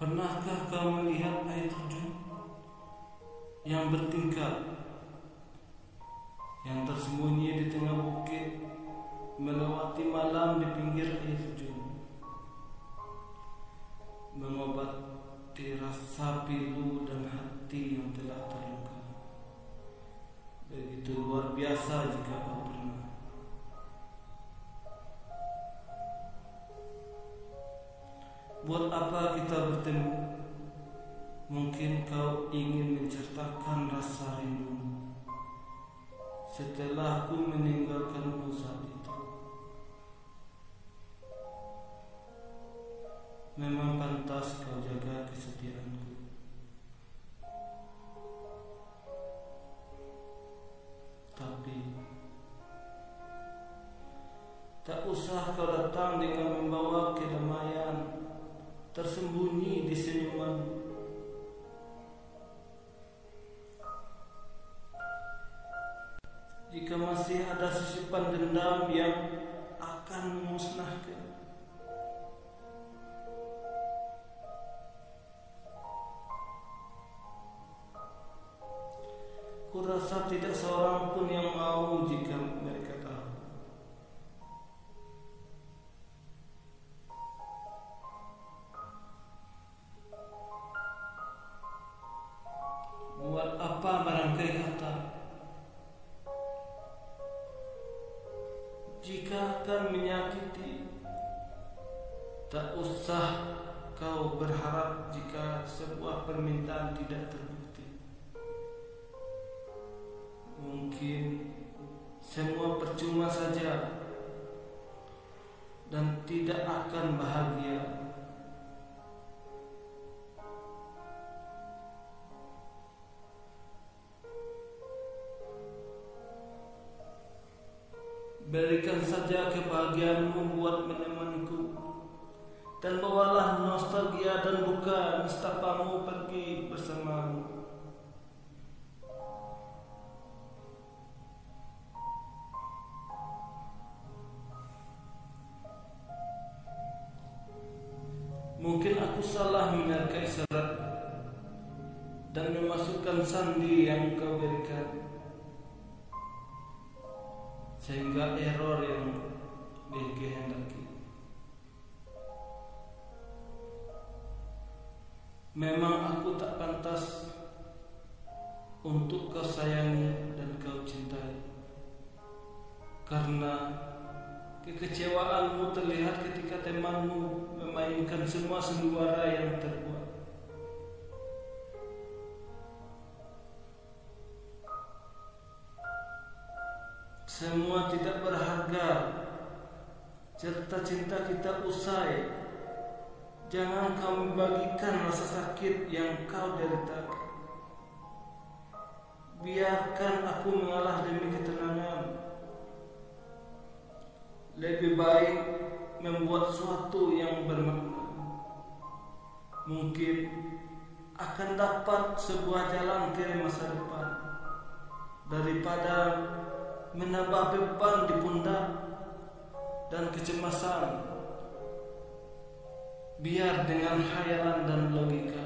Pernahkah kau melihat air terjun yang bertingkat, yang tersembunyi di tengah bukit, melewati malam di pinggir air terjun, mengobati rasa pilu dan hati yang telah terluka. Begitu luar biasa jika kau Buat apa kita bertemu? Mungkin kau ingin menceritakan rasa rindu. Setelah aku meninggalkanmu saat itu Memang pantas kau jaga kesetiaanku. Tapi Tak usah kau datang dengan membawa kedamaian tersembunyi di senyuman Jika masih ada sisipan dendam yang akan memusnahkan Kurasa tidak seorang pun yang mau jika mereka Jika akan menyakiti Tak usah kau berharap jika sebuah permintaan tidak terbukti. Mungkin semua percuma saja Dan tidak akan bahagia Berikan saja kebahagiaanmu buat menemaniku. Dan bawalah nostalgia dan buka Nistapamu pergi bersamamu. Mungkin aku salah menerka isyarat Dan memasukkan sandi yang kau berikan sehingga error yang dikehendaki Memang aku tak pantas untuk kau sayangi dan kau cintai Karena kekecewaanmu terlihat ketika temanmu memainkan semua sandiwara yang terbuat Semua tidak berharga. Cerita cinta kita usai. Jangan kau membagikan rasa sakit yang kau derita. Biarkan aku mengalah demi ketenangan. Lebih baik membuat sesuatu yang bermakna. Mungkin akan dapat sebuah jalan ke masa depan. Daripada menambah beban di pundak dan kecemasan. Biar dengan khayalan dan logika